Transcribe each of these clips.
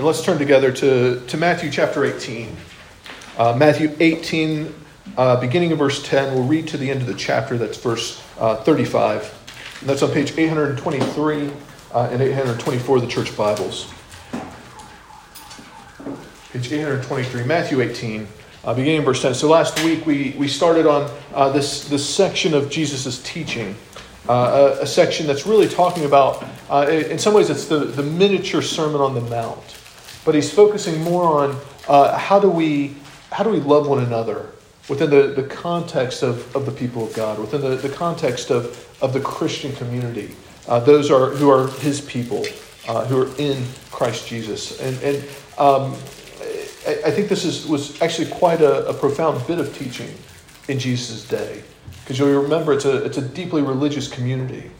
And let's turn together to, to Matthew chapter 18. Uh, Matthew 18, uh, beginning of verse 10, we'll read to the end of the chapter. That's verse uh, 35. And that's on page 823 uh, and 824 of the church Bibles. Page 823, Matthew 18, uh, beginning of verse 10. So last week we, we started on uh, this, this section of Jesus' teaching. Uh, a, a, section that's really talking about, uh, in some ways, it's the, the miniature Sermon on the Mount but he's focusing more on uh, how do we how do we love one another within the, the context of, of the people of God, within the, the context of, of the Christian community. Uh, those are who are his people, uh, who are in Christ Jesus. And, and um, I, I, think this is, was actually quite a, a profound bit of teaching in Jesus' day. Because you'll remember it's a, it's a deeply religious community.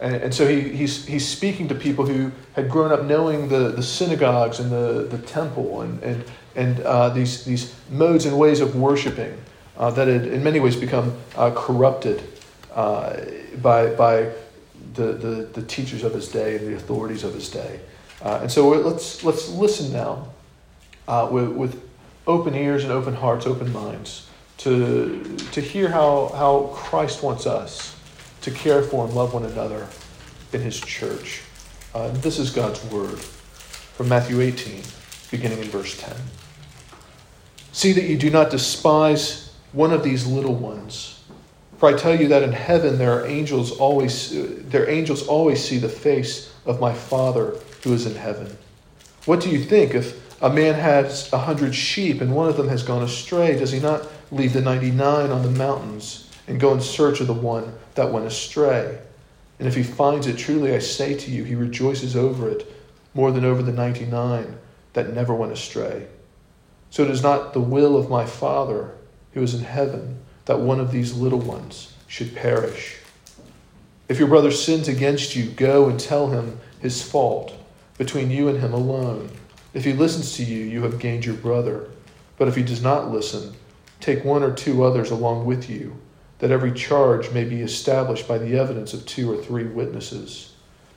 And, and so he, he's, he's speaking to people who had grown up knowing the, the synagogues and the, the temple and, and, and uh, these, these modes and ways of worshiping uh, that had in many ways become uh, corrupted uh, by, by the, the, the, teachers of his day and the authorities of his day. Uh, and so let's, let's listen now uh, with, with open ears and open hearts, open minds to, to hear how, how Christ wants us to care for and love one another in his church. Uh, this is God's word from Matthew 18, beginning in verse 10. See that you do not despise one of these little ones. For I tell you that in heaven there are angels always their angels always see the face of my Father who is in heaven. What do you think if a man has a hundred sheep and one of them has gone astray? Does he not leave the ninety nine on the mountains and go in search of the one that went astray. And if he finds it, truly I say to you, he rejoices over it more than over the 99 that never went astray. So it is not the will of my Father who is in heaven that one of these little ones should perish. If your brother sins against you, go and tell him his fault between you and him alone. If he listens to you, you have gained your brother. But if he does not listen, take one or two others along with you that every charge may be established by the evidence of two or three witnesses.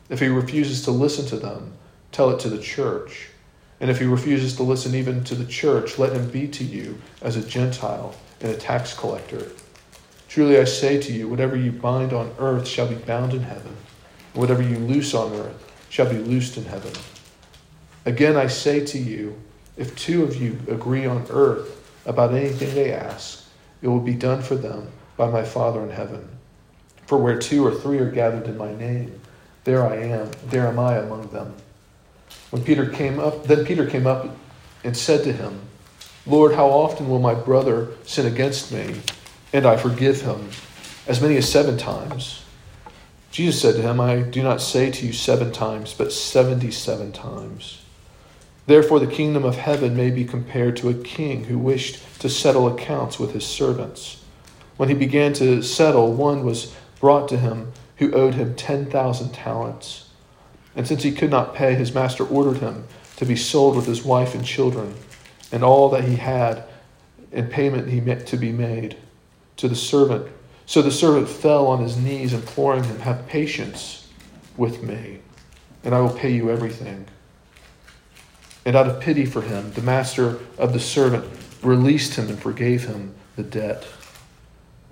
If he refuses to listen to them, tell it to the church. And if he refuses to listen even to the church, let him be to you as a Gentile and a tax collector. Truly I say to you, whatever you bind on earth shall be bound in heaven, and whatever you loose on earth shall be loosed in heaven. Again I say to you, if two of you agree on earth about anything they ask, it will be done for them by my Father in heaven. For where two or three are gathered in my name, there I am, there am I among them. When Peter came up, then Peter came up and said to him, Lord, how often will my brother sin against me, and I forgive him? As many as seven times. Jesus said to him, I do not say to you seven times, but seventy seven times. Therefore, the kingdom of heaven may be compared to a king who wished to settle accounts with his servants. When he began to settle, one was brought to him who owed him 10,000 talents. And since he could not pay, his master ordered him to be sold with his wife and children and all that he had in payment he meant to be made to the servant. So the servant fell on his knees, imploring him, Have patience with me, and I will pay you everything. And out of pity for him, the master of the servant released him and forgave him the debt.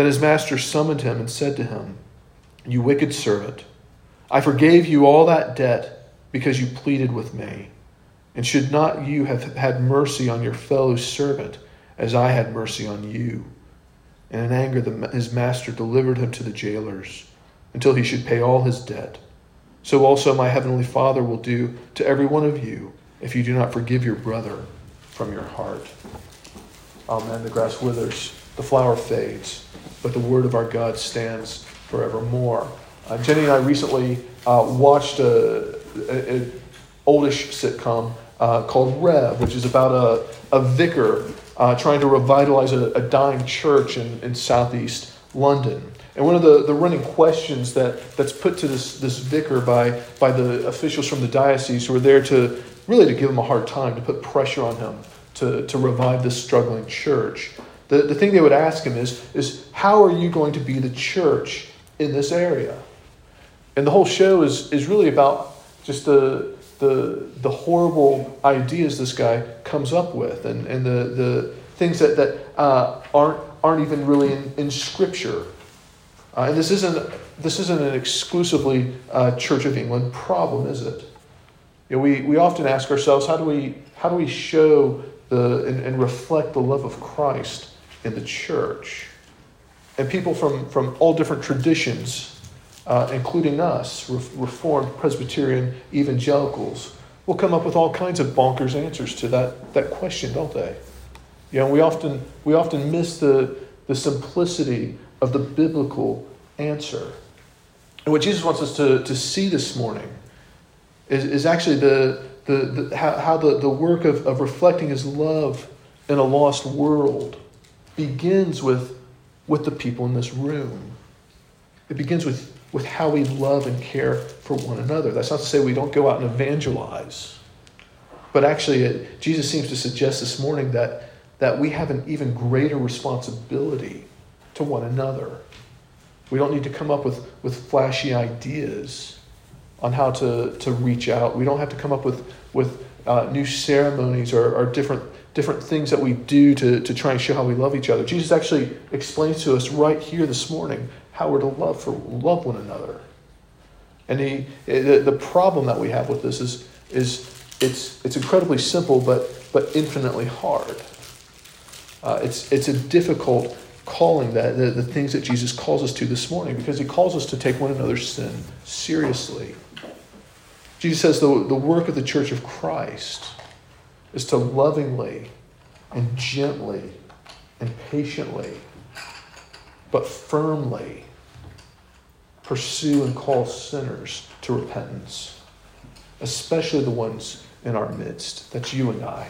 Then his master summoned him and said to him, You wicked servant, I forgave you all that debt because you pleaded with me. And should not you have had mercy on your fellow servant as I had mercy on you? And in anger, the, his master delivered him to the jailers until he should pay all his debt. So also my heavenly Father will do to every one of you if you do not forgive your brother from your heart. Amen. The grass withers, the flower fades but the word of our God stands forevermore. Uh, Jenny and I recently uh, watched a, a, a, oldish sitcom uh, called Rev, which is about a, a vicar uh, trying to revitalize a, a dying church in, in southeast London. And one of the, the running questions that, that's put to this, this vicar by, by the officials from the diocese who are there to really to give him a hard time, to put pressure on him to, to revive this struggling church. The, the thing they would ask him is, is, How are you going to be the church in this area? And the whole show is, is really about just the, the, the horrible ideas this guy comes up with and, and the, the things that, that uh, aren't, aren't even really in, in Scripture. Uh, and this isn't, this isn't an exclusively uh, Church of England problem, is it? You know, we, we often ask ourselves, how do we, how do we show the, and, and reflect the love of Christ in the church. And people from, from all different traditions, uh, including us, Reformed, Presbyterian, evangelicals, will come up with all kinds of bonkers answers to that, that question, don't they? You know, we often, we often miss the, the simplicity of the biblical answer. And what Jesus wants us to, to see this morning is, is actually the, the, the, how, how the, the work of, of reflecting his love in a lost world begins with, with the people in this room. It begins with, with how we love and care for one another. That's not to say we don't go out and evangelize. But actually, it, Jesus seems to suggest this morning that, that we have an even greater responsibility to one another. We don't need to come up with, with flashy ideas on how to, to reach out. We don't have to come up with, with uh, new ceremonies or, or different different things that we do to, to try and show how we love each other. Jesus actually explains to us right here this morning how we're to love for love one another. And he, the, the problem that we have with this is, is it's, it's incredibly simple, but, but infinitely hard. Uh, it's, it's a difficult calling that the, the things that Jesus calls us to this morning because he calls us to take one another's sin seriously. Jesus says the, the work of the church of Christ is to lovingly and gently and patiently, but firmly pursue and call sinners to repentance, especially the ones in our midst. That's you and I.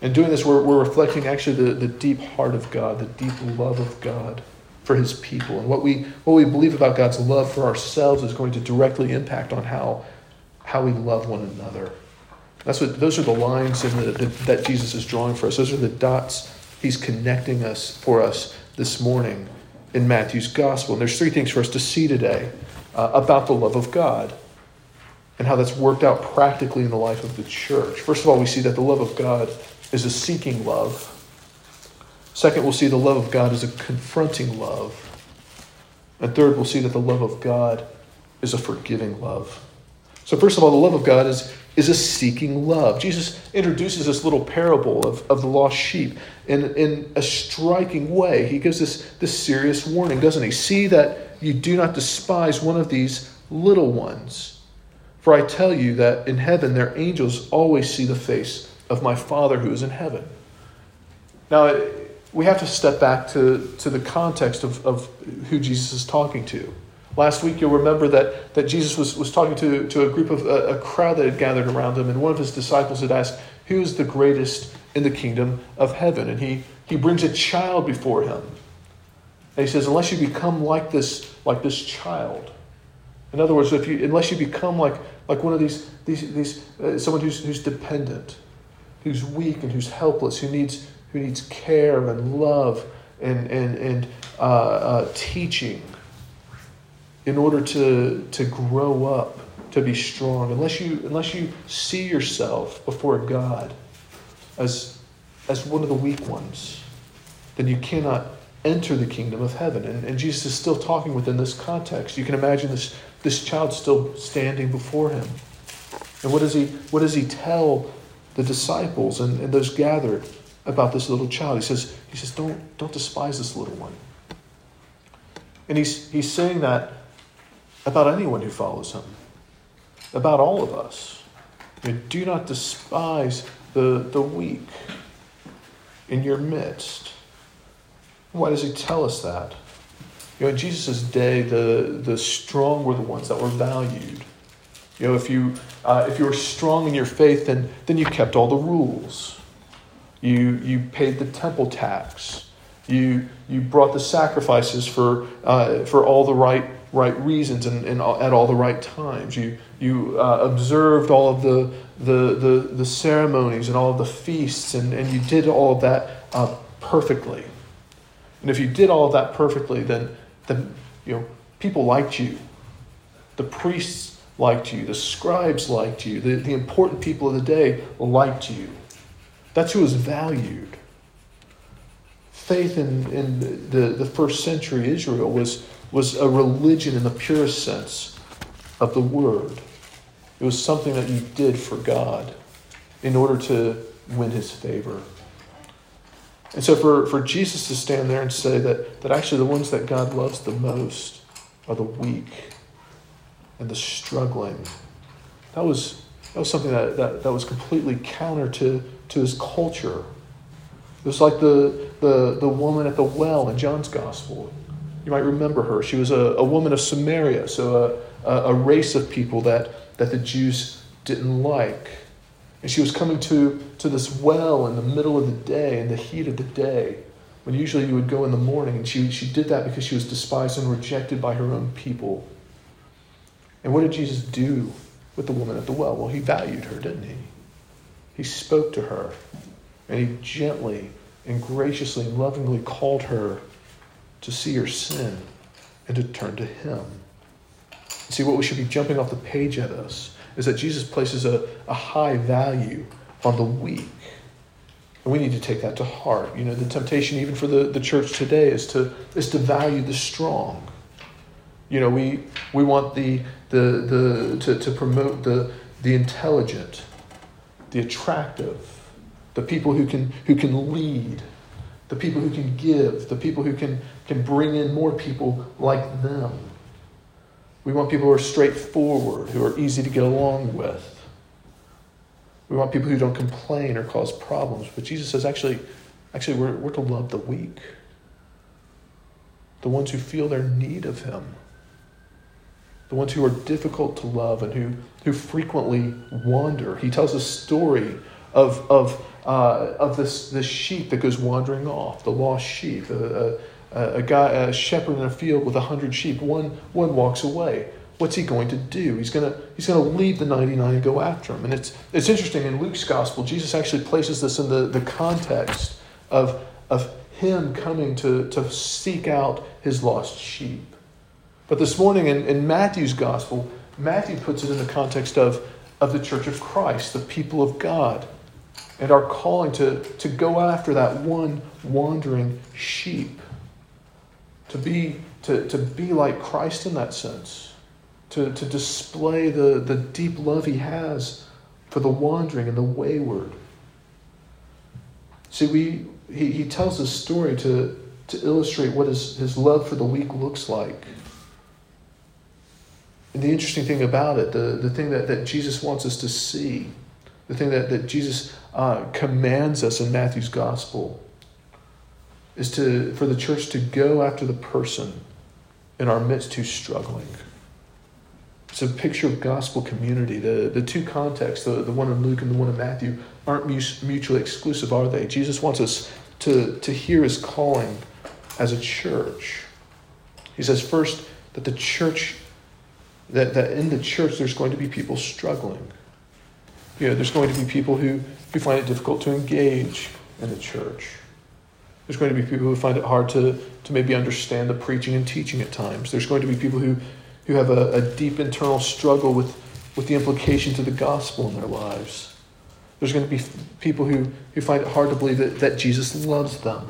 In doing this, we're, we're reflecting actually the, the deep heart of God, the deep love of God for his people. And what we, what we believe about God's love for ourselves is going to directly impact on how, how we love one another. That's what, those are the lines in the, the, that Jesus is drawing for us. Those are the dots he's connecting us for us this morning in Matthew's gospel. And there's three things for us to see today uh, about the love of God and how that's worked out practically in the life of the church. First of all, we see that the love of God is a seeking love. Second, we'll see the love of God is a confronting love. And third, we'll see that the love of God is a forgiving love. So, first of all, the love of God is is a seeking love. Jesus introduces this little parable of, of the lost sheep in, in a striking way. He gives this, this serious warning, doesn't he? See that you do not despise one of these little ones. For I tell you that in heaven their angels always see the face of my Father who is in heaven. Now, we have to step back to, to the context of, of who Jesus is talking to. Last week, you'll remember that, that Jesus was, was talking to, to a group of a, a crowd that had gathered around him, and one of his disciples had asked, Who is the greatest in the kingdom of heaven? And he, he brings a child before him. And he says, Unless you become like this, like this child, in other words, if you, unless you become like, like one of these, these, these uh, someone who's, who's dependent, who's weak and who's helpless, who needs, who needs care and love and, and, and uh, uh, teaching in order to, to grow up, to be strong, unless you, unless you see yourself before God as, as one of the weak ones, then you cannot enter the kingdom of heaven. And, and Jesus is still talking within this context. You can imagine this, this child still standing before him. And what does he, what does he tell the disciples and, and those gathered about this little child? He says, he says don't, don't despise this little one. And he's, he's saying that about anyone who follows him, about all of us. You know, do not despise the, the weak in your midst. Why does he tell us that? You know, in Jesus' day, the, the strong were the ones that were valued. You know, if you, uh, if you were strong in your faith, then, then you kept all the rules. You, you paid the temple tax. You, you brought the sacrifices for, uh, for all the right, right reasons and, and at all the right times. You, you uh, observed all of the, the, the, the, ceremonies and all of the feasts, and, and you did all of that uh, perfectly. And if you did all of that perfectly, then, then you know, people liked you. The priests liked you. The scribes liked you. The, the important people of the day liked you. That's who was valued. Faith in, in the, the first century Israel was, was a religion in the purest sense of the word. It was something that you did for God in order to win his favor. And so for, for Jesus to stand there and say that, that actually the ones that God loves the most are the weak and the struggling, that was, that was something that, that, that was completely counter to, to his culture. It was like the, the, the woman at the well in John's gospel. You might remember her. She was a, a woman of Samaria, so a, a, a race of people that, that the Jews didn't like. And she was coming to, to this well in the middle of the day, in the heat of the day, when usually you would go in the morning. And she, she did that because she was despised and rejected by her own people. And what did Jesus do with the woman at the well? Well, he valued her, didn't he? He spoke to her, and he gently and graciously and lovingly called her to see her sin and to turn to him. See, what we should be jumping off the page at us is that Jesus places a, a high value on the weak. And we need to take that to heart. You know, the temptation even for the, the church today is to is to value the strong. You know, we we want the the the to, to promote the the intelligent, the attractive, the people who can who can lead, the people who can give, the people who can can bring in more people like them. We want people who are straightforward, who are easy to get along with. We want people who don't complain or cause problems. But Jesus says, actually, actually we're, we're to love the weak, the ones who feel their need of Him, the ones who are difficult to love and who, who frequently wander. He tells a story of, of, uh, of this, this sheep that goes wandering off, the lost sheep. Uh, uh, a guy, a shepherd in a field with a hundred sheep. One, one walks away. What's he going to do? He's going to, he's going to leave the 99 and go after him. And it's, it's interesting, in Luke's gospel, Jesus actually places this in the, the context of, of him coming to, to seek out his lost sheep. But this morning in, in Matthew's gospel, Matthew puts it in the context of, of the church of Christ, the people of God, and our calling to, to go after that one wandering sheep to be, to, to be like Christ in that sense, to, to display the, the deep love he has for the wandering and the wayward. See, we, he, he tells this story to, to illustrate what his, his love for the weak looks like. And the interesting thing about it, the, the thing that, that Jesus wants us to see, the thing that, that Jesus uh, commands us in Matthew's gospel, is to, for the church to go after the person in our midst who's struggling. It's a picture of gospel community. The, the two contexts, the, the one in Luke and the one in Matthew, aren't mutually exclusive, are they? Jesus wants us to, to hear his calling as a church. He says, first, that the church, that, that in the church there's going to be people struggling. You know, there's going to be people who, who find it difficult to engage in the church. There's going to be people who find it hard to, to maybe understand the preaching and teaching at times. There's going to be people who, who have a, a deep internal struggle with, with the implications of the gospel in their lives. There's going to be people who, who find it hard to believe that, that Jesus loves them.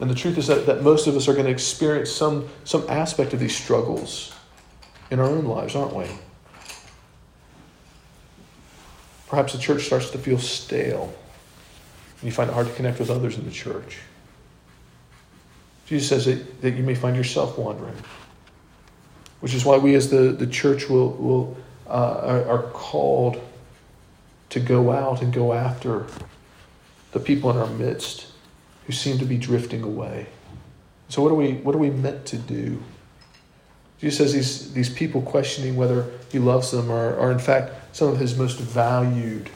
And the truth is that, that most of us are going to experience some, some aspect of these struggles in our own lives, aren't we? Perhaps the church starts to feel stale and you find it hard to connect with others in the church. Jesus says that, that you may find yourself wandering, which is why we as the, the church will, will uh, are, are called to go out and go after the people in our midst who seem to be drifting away. So what are we what are we meant to do? Jesus says these, these people questioning whether he loves them are, are, in fact, some of his most valued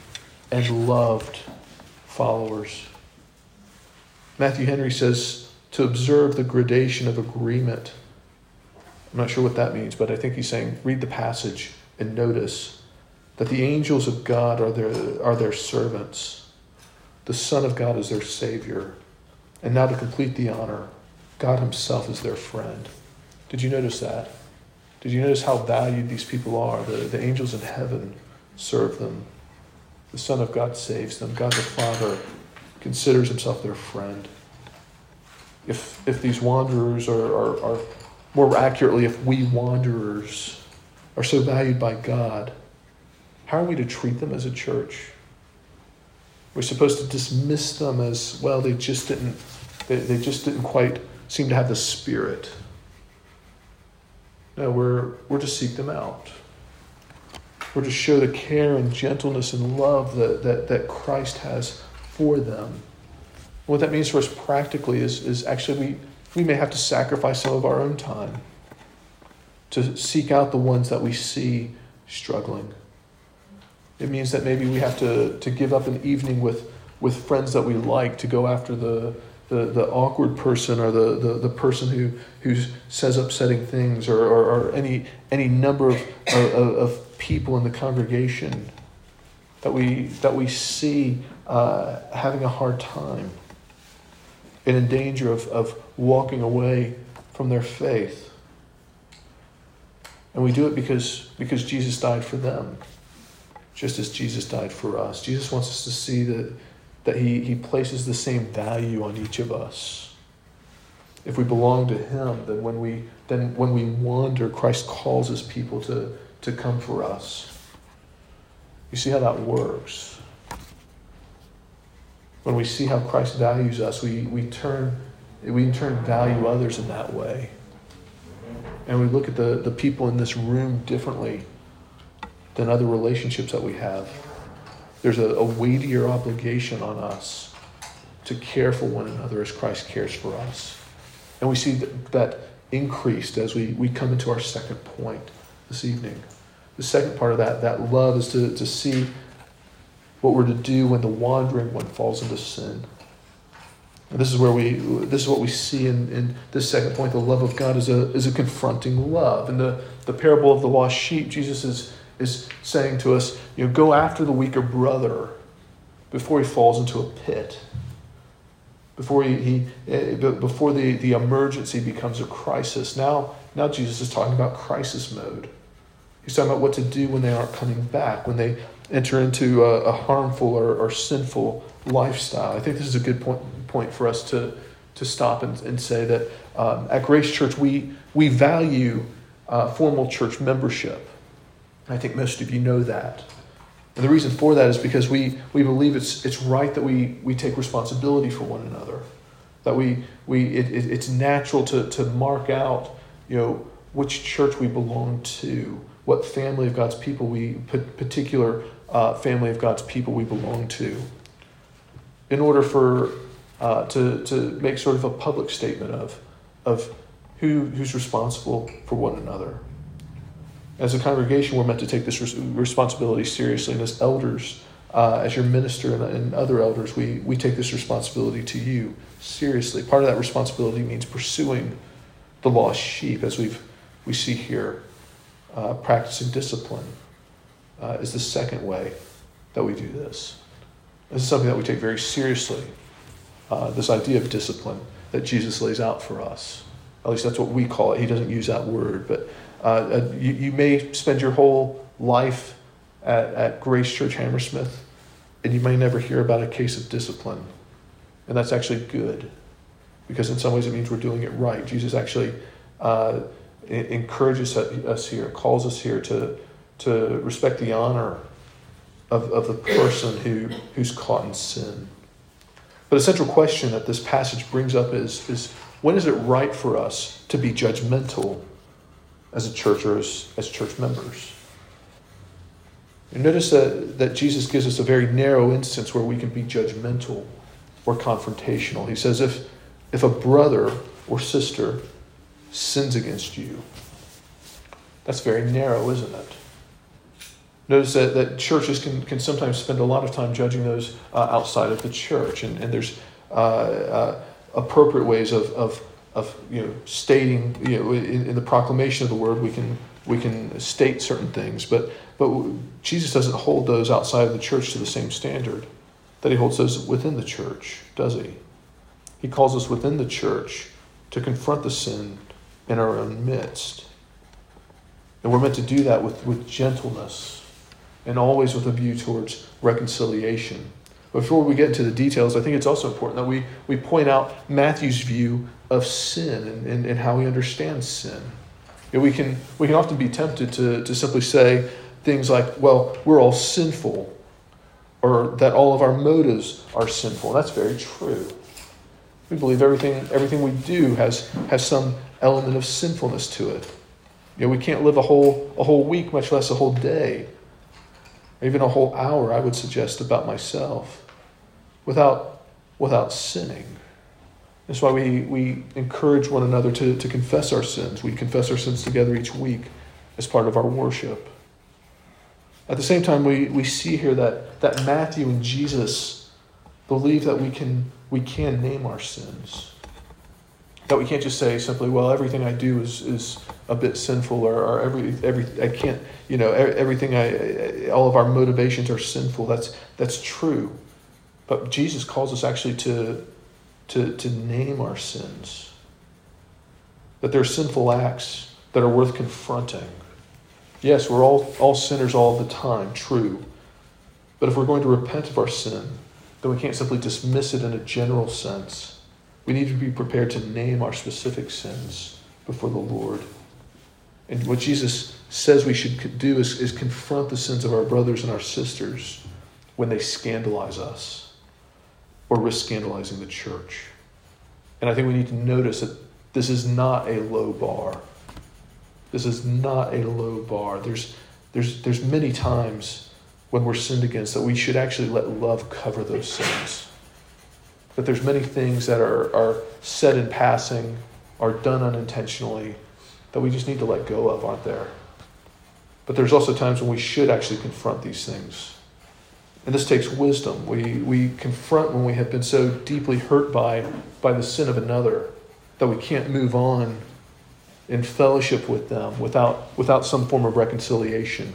and loved followers. Matthew Henry says to observe the gradation of agreement. I'm not sure what that means, but I think he's saying read the passage and notice that the angels of God are their, are their servants. The Son of God is their Savior. And now to complete the honor, God Himself is their friend. Did you notice that? Did you notice how valued these people are? The, the angels in heaven serve them. The Son of God saves them. God the Father considers himself their friend. If, if these wanderers are, are, are, more accurately, if we wanderers are so valued by God, how are we to treat them as a church? We're supposed to dismiss them as, well, they just didn't, they, they just didn't quite seem to have the spirit. No, we're, we're to seek them out. We're to show the care and gentleness and love that, that, that Christ has for them. what that means for us practically is, is actually we, we may have to sacrifice some of our own time to seek out the ones that we see struggling. It means that maybe we have to, to give up an evening with, with friends that we like to go after the, the, the awkward person or the, the, the person who, who says upsetting things or, or, or any, any number of, of, of, people in the congregation that we, that we see uh, having a hard time and in danger of, of walking away from their faith. And we do it because, because Jesus died for them, just as Jesus died for us. Jesus wants us to see that that he, he places the same value on each of us. If we belong to him, then when we then when we wander, Christ calls his people to, to come for us. You see how that works. When we see how Christ values us, we, we turn we in turn value others in that way. And we look at the, the people in this room differently than other relationships that we have. There's a, a weightier obligation on us to care for one another as Christ cares for us. And we see that, that increased as we, we come into our second point this evening. The second part of that, that love, is to, to see what we're to do when the wandering one falls into sin. And this is where we this is what we see in, in this second point. The love of God is a is a confronting love. In the, the parable of the lost sheep, Jesus is is saying to us, you know, go after the weaker brother before he falls into a pit, before he, he eh, before the, the emergency becomes a crisis. Now, now Jesus is talking about crisis mode. He's talking about what to do when they aren't coming back, when they enter into a, a harmful or, or, sinful lifestyle. I think this is a good point, point for us to, to stop and, and say that um, at Grace Church, we, we value uh, formal church membership. I think most of you know that. And the reason for that is because we, we believe it's, it's right that we, we take responsibility for one another. That we, we, it, it, it's natural to, to mark out, you know, which church we belong to, what family of God's people we, particular uh, family of God's people we belong to. In order for, uh, to, to make sort of a public statement of, of who, who's responsible for one another. As a congregation, we're meant to take this responsibility seriously. And as elders, uh, as your minister and, and, other elders, we, we take this responsibility to you seriously. Part of that responsibility means pursuing the lost sheep, as we've, we see here. Uh, practicing discipline uh, is the second way that we do this. This is something that we take very seriously. Uh, this idea of discipline that Jesus lays out for us. At least that's what we call it. He doesn't use that word, but uh, you, you may spend your whole life at, at Grace Church Hammersmith, and you may never hear about a case of discipline. And that's actually good, because in some ways it means we're doing it right. Jesus actually uh, encourages us here, calls us here to, to respect the honor of, of the person who, who's caught in sin. But a central question that this passage brings up is, is when is it right for us to be judgmental as a church or as, as church members. You notice that, that Jesus gives us a very narrow instance where we can be judgmental or confrontational. He says, if, if a brother or sister sins against you, That's very narrow, isn't it? Notice that, that churches can, can sometimes spend a lot of time judging those uh, outside of the church, and, and there's uh, uh, appropriate ways of, of, of you know, stating, you know, in, in, the proclamation of the word, we can, we can state certain things, but, but Jesus doesn't hold those outside of the church to the same standard that he holds those within the church, does he? He calls us within the church to confront the sin in our own midst. And we're meant to do that with, with gentleness and always with a view towards reconciliation. Before we get into the details, I think it's also important that we, we point out Matthew's view of sin and, and, and how he understands sin. You know, we, can, we can often be tempted to, to simply say things like, well, we're all sinful, or that all of our motives are sinful. That's very true. We believe everything, everything we do has, has some element of sinfulness to it. You know, we can't live a whole, a whole week, much less a whole day, even a whole hour, I would suggest, about myself without, without sinning. That's why we, we encourage one another to, to confess our sins. We confess our sins together each week as part of our worship. At the same time, we, we see here that, that Matthew and Jesus believe that we can, we can name our sins. That we can't just say simply, well, everything I do is, is a bit sinful, or, or every, every, I can't, you know, everything I, all of our motivations are sinful. That's, that's true. But Jesus calls us actually to, to, to name our sins. That there are sinful acts that are worth confronting. Yes, we're all, all sinners all the time, true. But if we're going to repent of our sin, then we can't simply dismiss it in a general sense we need to be prepared to name our specific sins before the Lord. And what Jesus says we should do is, is confront the sins of our brothers and our sisters when they scandalize us or risk scandalizing the church. And I think we need to notice that this is not a low bar. This is not a low bar. There's, there's, there's many times when we're sinned against that we should actually let love cover those sins that there's many things that are, are said in passing, are done unintentionally, that we just need to let go of, aren't there? But there's also times when we should actually confront these things. And this takes wisdom. We, we confront when we have been so deeply hurt by, by the sin of another that we can't move on in fellowship with them without, without some form of reconciliation.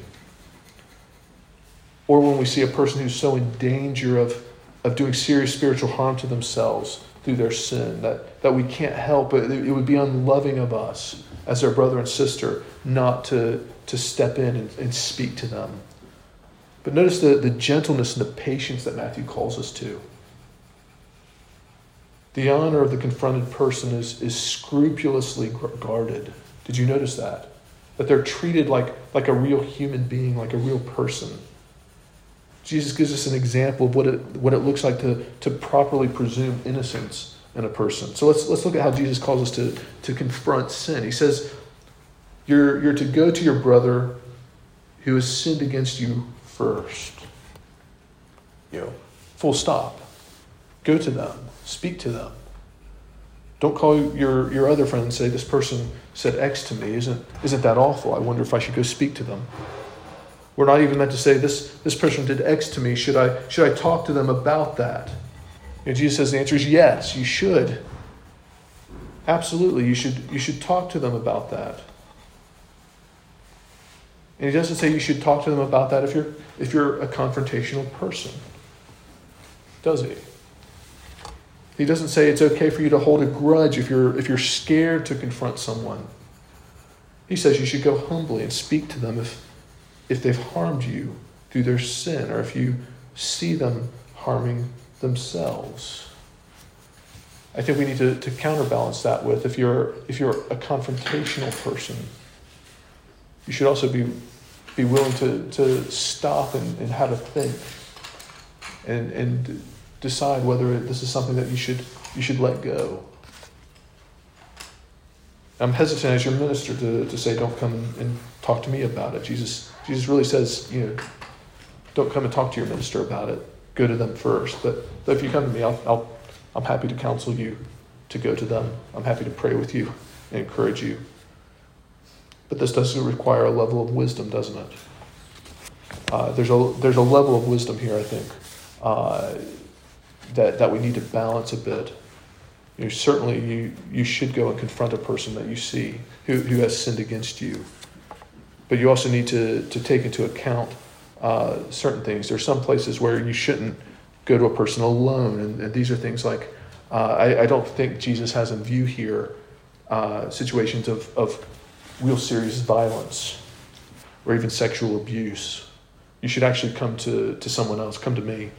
Or when we see a person who's so in danger of of doing serious spiritual harm to themselves through their sin, that, that we can't help it. It would be unloving of us as their brother and sister not to, to step in and, and speak to them. But notice the, the gentleness and the patience that Matthew calls us to. The honor of the confronted person is, is scrupulously guarded. Did you notice that? That they're treated like, like a real human being, like a real person. Jesus gives us an example of what it, what it looks like to, to properly presume innocence in a person. So let's, let's look at how Jesus calls us to, to confront sin. He says, you're, you're to go to your brother who has sinned against you first. You know, full stop. Go to them, speak to them. Don't call your, your other friend and say, This person said X to me. Isn't, isn't that awful? I wonder if I should go speak to them. We're not even meant to say, this, this person did X to me. Should I, should I talk to them about that? And Jesus says the answer is yes, you should. Absolutely, you should, you should talk to them about that. And he doesn't say you should talk to them about that if you're, if you're a confrontational person, does he? He doesn't say it's okay for you to hold a grudge if you're, if you're scared to confront someone. He says you should go humbly and speak to them if, if they've harmed you through their sin or if you see them harming themselves. I think we need to, to counterbalance that with if you're if you're a confrontational person, you should also be be willing to, to stop and, and have a think and and decide whether this is something that you should you should let go. I'm hesitant as your minister to, to say, don't come and talk to me about it. Jesus Jesus really says, you know, don't come and talk to your minister about it. Go to them first. But, but if you come to me, I'll, I'll, I'm happy to counsel you to go to them. I'm happy to pray with you and encourage you. But this does require a level of wisdom, doesn't it? Uh, there's, a, there's a level of wisdom here, I think, uh, that, that we need to balance a bit. You know, certainly, you, you should go and confront a person that you see who, who has sinned against you. But you also need to, to take into account uh, certain things. There are some places where you shouldn't go to a person alone, and, and these are things like uh, I, I, don't think Jesus has in view here uh, situations of, of real serious violence or even sexual abuse. You should actually come to, to someone else, come to me,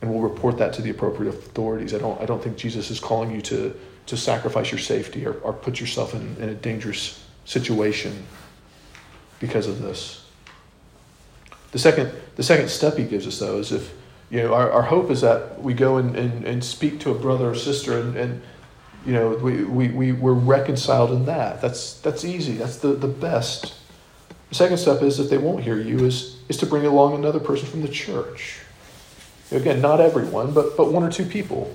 and we'll report that to the appropriate authorities. I don't, I don't think Jesus is calling you to, to sacrifice your safety or, or put yourself in, in a dangerous situation because of this. The second, the second step he gives us, though, is if you know, our, our hope is that we go and, and, and speak to a brother or sister and, and you know, we, we, we, we're reconciled in that. That's, that's easy. That's the, the best. The second step is if they won't hear you is, is to bring along another person from the church. Again, not everyone, but, but one or two people.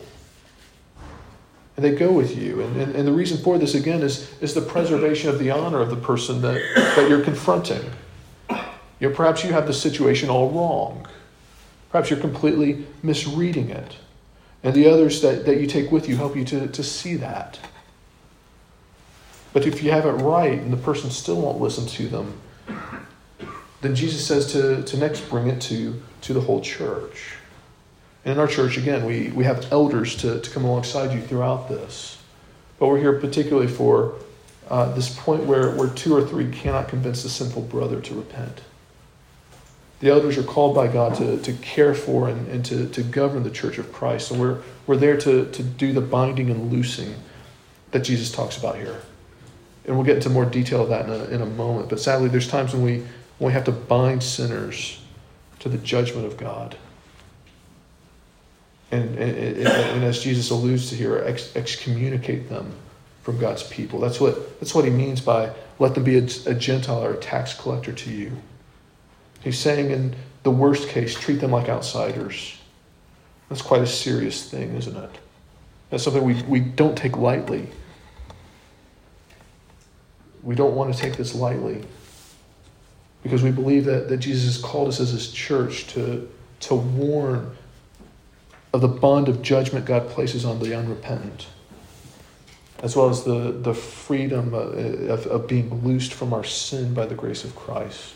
And they go with you. And, and, and the reason for this, again, is, is the preservation of the honor of the person that, that you're confronting. You know, perhaps you have the situation all wrong. Perhaps you're completely misreading it. And the others that, that you take with you help you to, to see that. But if you have it right and the person still won't listen to them, then Jesus says to, to next bring it to, to the whole church. And in our church, again, we, we have elders to, to come alongside you throughout this. But we're here particularly for uh, this point where, where two or three cannot convince a sinful brother to repent. The elders are called by God to, to care for and, and to, to govern the church of Christ. And we're, we're there to, to do the binding and loosing that Jesus talks about here. And we'll get into more detail of that in a, in a moment. But sadly, there's times when we, when we have to bind sinners to the judgment of God. And, and, and as Jesus alludes to here, ex, excommunicate them from God's people. That's what, that's what he means by let them be a, a Gentile or a tax collector to you. He's saying, in the worst case, treat them like outsiders. That's quite a serious thing, isn't it? That's something we, we don't take lightly. We don't want to take this lightly because we believe that, that Jesus has called us as his church to, to warn of the bond of judgment God places on the unrepentant, as well as the, the freedom uh, of, of being loosed from our sin by the grace of Christ.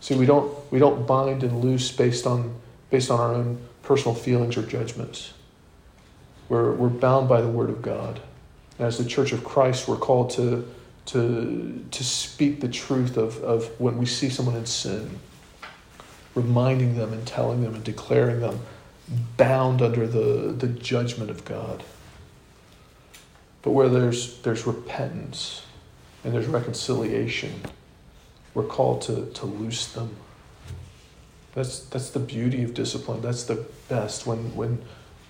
See, we don't, we don't bind and loose based on, based on our own personal feelings or judgments. We're, we're bound by the Word of God. And as the Church of Christ, we're called to, to, to speak the truth of, of when we see someone in sin, reminding them and telling them and declaring them bound under the, the judgment of God. But where there's, there's repentance and there's reconciliation, we're called to, to loose them. That's, that's the beauty of discipline. That's the best when, when,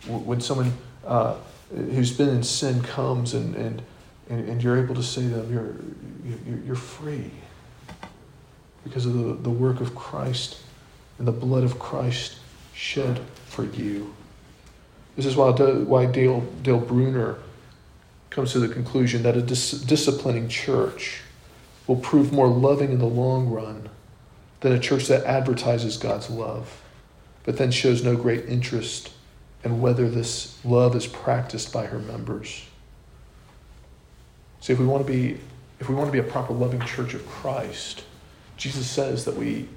when someone uh, who's been in sin comes and, and, and, you're able to say to them, you're, you're free because of the, the work of Christ and the blood of Christ shed for you. This is why, why Dale, Dale Bruner comes to the conclusion that a dis- disciplining church will prove more loving in the long run than a church that advertises God's love, but then shows no great interest in whether this love is practiced by her members. See, if we want to be, if we want to be a proper loving church of Christ, Jesus says that we,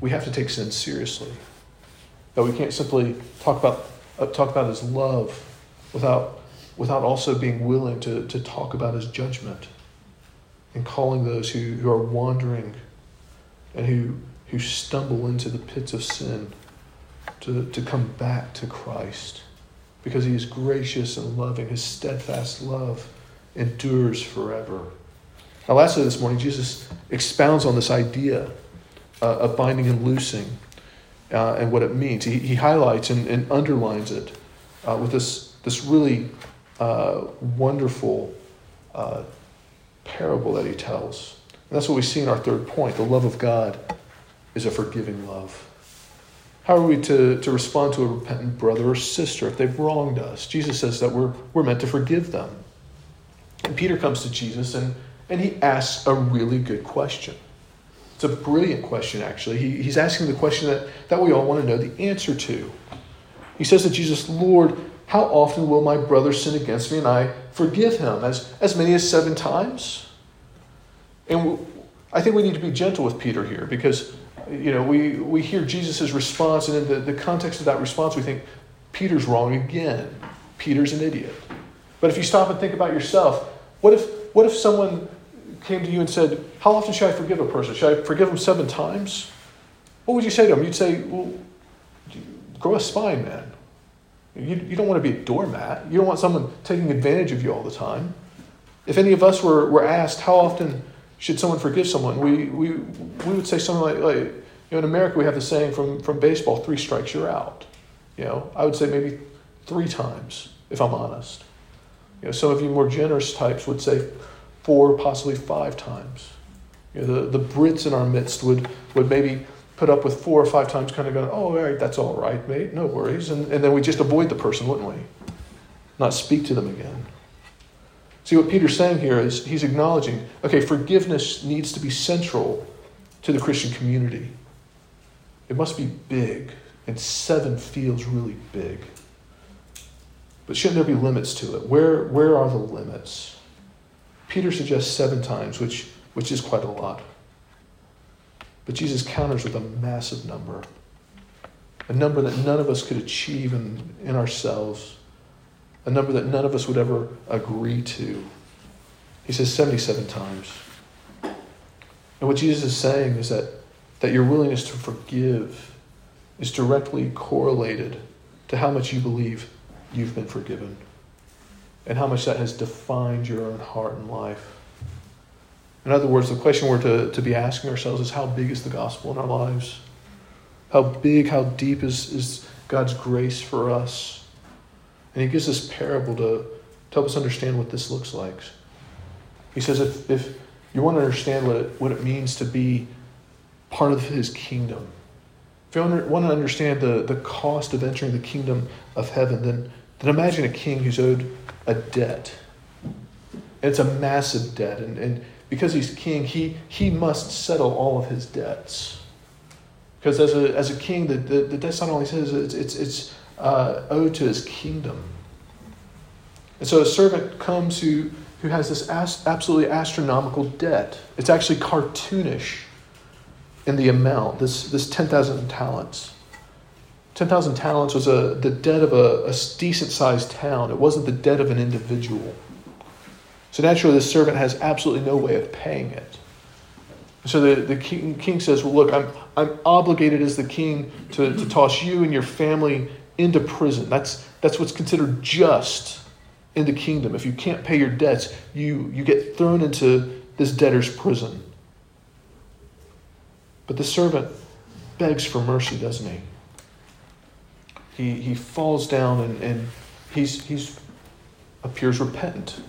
we have to take sin seriously. That we can't simply talk about, uh, talk about his love without, without also being willing to, to talk about his judgment and calling those who, who are wandering and who, who stumble into the pits of sin to, to come back to Christ because he is gracious and loving. His steadfast love endures forever. Now, lastly, this morning, Jesus expounds on this idea uh, of binding and loosing uh, and what it means. He, he highlights and, and underlines it uh, with this, this really uh, wonderful uh, parable that he tells. And that's what we see in our third point. The love of God is a forgiving love. How are we to, to respond to a repentant brother or sister if they've wronged us? Jesus says that we're, we're meant to forgive them. And Peter comes to Jesus and, and he asks a really good question. It's a brilliant question, actually. He, he's asking the question that, that we all want to know the answer to. He says to Jesus, Lord, how often will my brother sin against me and I forgive him? As, as many as seven times? And I think we need to be gentle with Peter here because, you know, we, we hear Jesus' response, and in the, the context of that response, we think, Peter's wrong again. Peter's an idiot. But if you stop and think about yourself, what if, what if someone came to you and said, How often should I forgive a person? Should I forgive them seven times? What would you say to them? You'd say, Well, grow a spine, man. You, you don't want to be a doormat. You don't want someone taking advantage of you all the time. If any of us were, were asked, How often should someone forgive someone? We, we, we would say something like, like, you know, in America, we have the saying from, from baseball, three strikes, you're out. You know, I would say maybe three times, if I'm honest. You know, some of you more generous types would say four, possibly five times. You know, the, the Brits in our midst would, would maybe put up with four or five times, kind of going, oh, all right, that's all right, mate, no worries. And, and then we just avoid the person, wouldn't we? Not speak to them again. See, what Peter's saying here is he's acknowledging, okay, forgiveness needs to be central to the Christian community. It must be big, and seven feels really big. But shouldn't there be limits to it? Where, where are the limits? Peter suggests seven times, which, which is quite a lot. But Jesus counters with a massive number, a number that none of us could achieve in, in ourselves, a number that none of us would ever agree to. He says 77 times. And what Jesus is saying is that, that your willingness to forgive is directly correlated to how much you believe you've been forgiven and how much that has defined your own heart and life. In other words, the question we're to, to be asking ourselves is how big is the gospel in our lives? How big, how deep is, is God's grace for us? And he gives this parable to, to help us understand what this looks like. He says if, if you want to understand what it, what it means to be part of his kingdom, if you want to understand the, the cost of entering the kingdom of heaven, then, then imagine a king who's owed a debt. It's a massive debt. And, and because he's king, he, he must settle all of his debts. Because as a, as a king, the, the, the debt's not only his, it's, it's, it's uh, owed to his kingdom. And so a servant comes who, who has this as, absolutely astronomical debt. It's actually cartoonish in the amount, this, this 10,000 talents. 10,000 talents was a, the debt of a, a decent sized town, it wasn't the debt of an individual. So naturally, the servant has absolutely no way of paying it. So the, the king, king says, Well, look, I'm, I'm obligated as the king to, to toss you and your family into prison. That's, that's what's considered just in the kingdom. If you can't pay your debts, you, you get thrown into this debtor's prison. But the servant begs for mercy, doesn't he? He, he falls down and, and he's, he's appears repentant.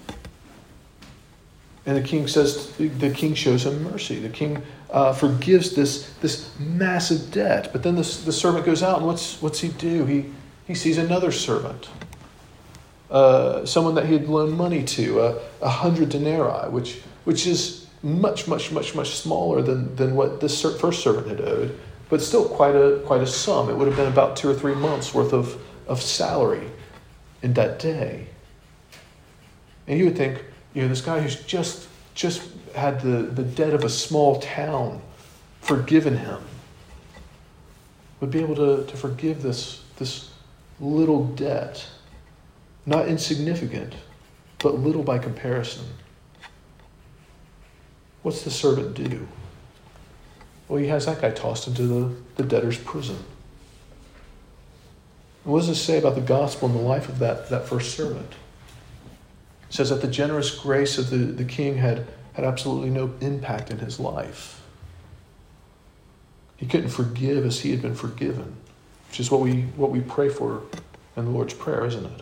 And the king says, the king shows him mercy. The king uh, forgives this, this massive debt. But then this, the servant goes out, and what's, what's he do? He, he sees another servant, uh, someone that he had loaned money to, uh, a hundred denarii, which, which is much, much, much, much smaller than, than what this first servant had owed, but still quite a, quite a sum. It would have been about two or three months worth of, of salary in that day. And you would think, you know, this guy who's just just had the, the debt of a small town forgiven him would be able to, to forgive this, this little debt. Not insignificant, but little by comparison. What's the servant do? Well, he has that guy tossed into the, the debtor's prison. what does it say about the gospel and the life of that, that first servant? Says that the generous grace of the, the king had, had absolutely no impact in his life. He couldn't forgive as he had been forgiven, which is what we, what we pray for in the Lord's Prayer, isn't it?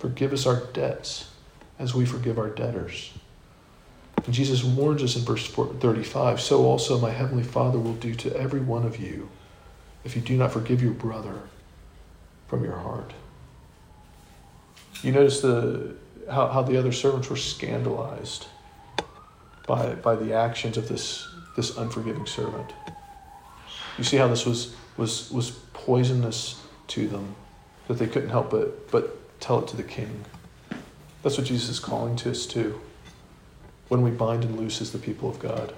Forgive us our debts as we forgive our debtors. And Jesus warns us in verse 35 So also my heavenly Father will do to every one of you if you do not forgive your brother from your heart. You notice the how, how the other servants were scandalized by, by the actions of this, this unforgiving servant. You see how this was, was, was poisonous to them, that they couldn't help but, but tell it to the king. That's what Jesus is calling to us too. When we bind and loose as the people of God,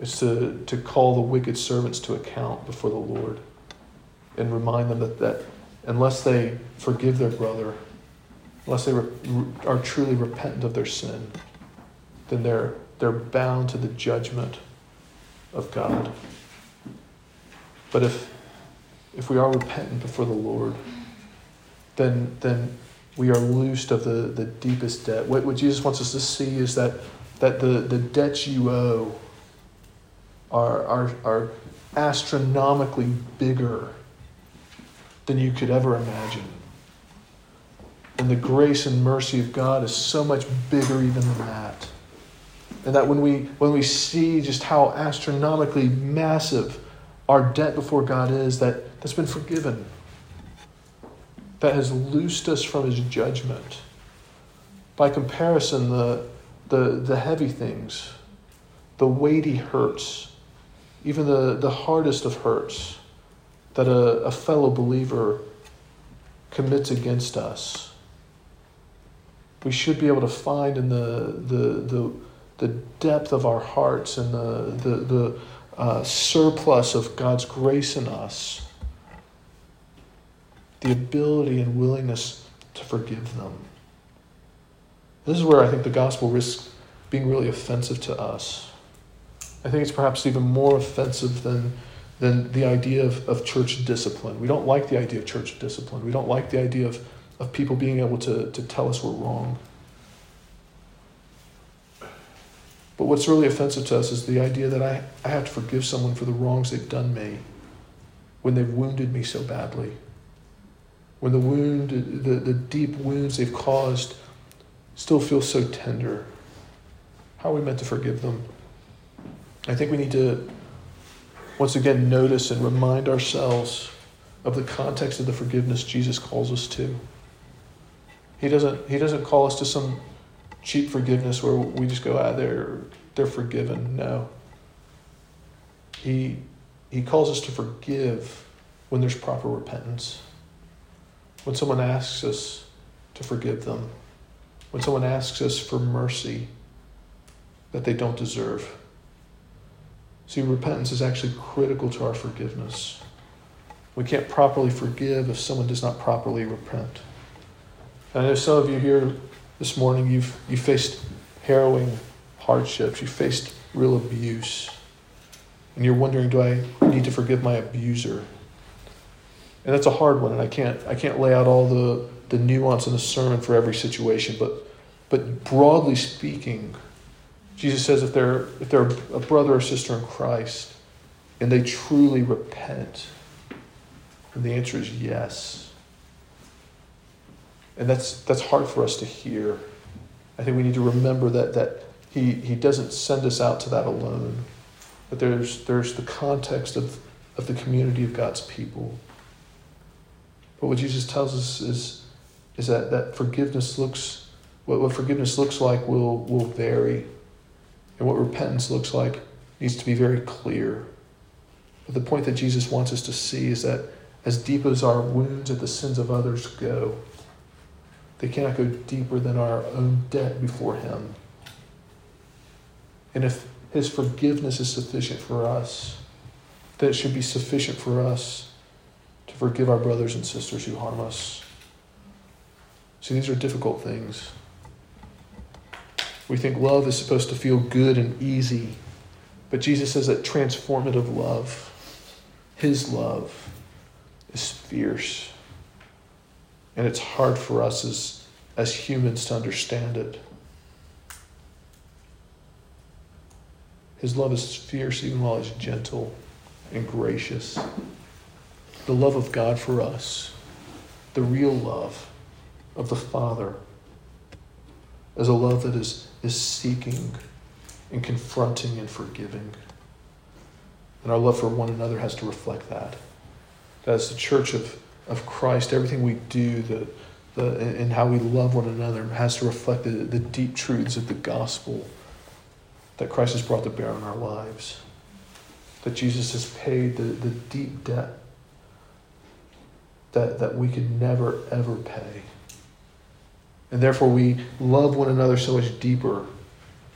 it's to, to call the wicked servants to account before the Lord and remind them that, that unless they forgive their brother, unless they re- are truly repentant of their sin, then they're, they're bound to the judgment of God. But if, if we are repentant before the Lord, then, then we are loosed of the, the deepest debt. What, what Jesus wants us to see is that, that the, the debts you owe are, are, are astronomically bigger than you could ever imagine. And the grace and mercy of God is so much bigger even than that. And that when we, when we see just how astronomically massive our debt before God is, that, that's been forgiven, that has loosed us from his judgment. By comparison, the, the, the heavy things, the weighty hurts, even the, the hardest of hurts that a, a fellow believer commits against us, we should be able to find in the, the, the, the depth of our hearts and the, the, the uh, surplus of God's grace in us the ability and willingness to forgive them. This is where I think the gospel risks being really offensive to us. I think it's perhaps even more offensive than, than the idea of, of church discipline. We don't like the idea of church discipline. We don't like the idea of, of people being able to, to tell us we're wrong. But what's really offensive to us is the idea that I, I have to forgive someone for the wrongs they've done me when they've wounded me so badly. When the wound, the, the deep wounds they've caused still feel so tender. How are we meant to forgive them? I think we need to once again notice and remind ourselves of the context of the forgiveness Jesus calls us to. He doesn't, he doesn't call us to some cheap forgiveness where we just go, ah, they're, they're forgiven. No. He, he calls us to forgive when there's proper repentance. When someone asks us to forgive them. When someone asks us for mercy that they don't deserve. See, repentance is actually critical to our forgiveness. We can't properly forgive if someone does not properly repent. I know some of you here this morning, you've, you faced harrowing hardships, you faced real abuse, and you're wondering, do I need to forgive my abuser? And that's a hard one, and I can't, I can't lay out all the, the nuance in the sermon for every situation, but, but broadly speaking, Jesus says if they're, if they're a brother or sister in Christ and they truly repent, and the answer is yes. And that's, that's hard for us to hear. I think we need to remember that, that he, he doesn't send us out to that alone, but there's, there's the context of, of the community of God's people. But what Jesus tells us is, is that, that forgiveness looks, what, what forgiveness looks like will, will vary and what repentance looks like needs to be very clear. But the point that Jesus wants us to see is that as deep as our wounds at the sins of others go, they cannot go deeper than our own debt before Him. And if His forgiveness is sufficient for us, then it should be sufficient for us to forgive our brothers and sisters who harm us. See, these are difficult things. We think love is supposed to feel good and easy. But Jesus says that transformative love, his love, is fierce. And it's hard for us as, as humans to understand it. His love is fierce even while it's gentle and gracious. The love of God for us, the real love of the Father, is a love that is is seeking and confronting and forgiving. And our love for one another has to reflect that. That as the church of, of Christ, everything we do, the, the, and how we love one another has to reflect the, the deep truths of the gospel that Christ has brought to bear on our lives. That Jesus has paid the, the deep debt that, that we could never, ever pay. And therefore, we love one another so much deeper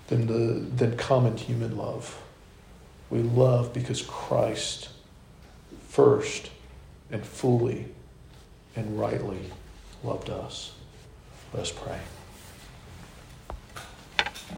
than, the, than common human love. We love because Christ first and fully and rightly loved us. Let us pray.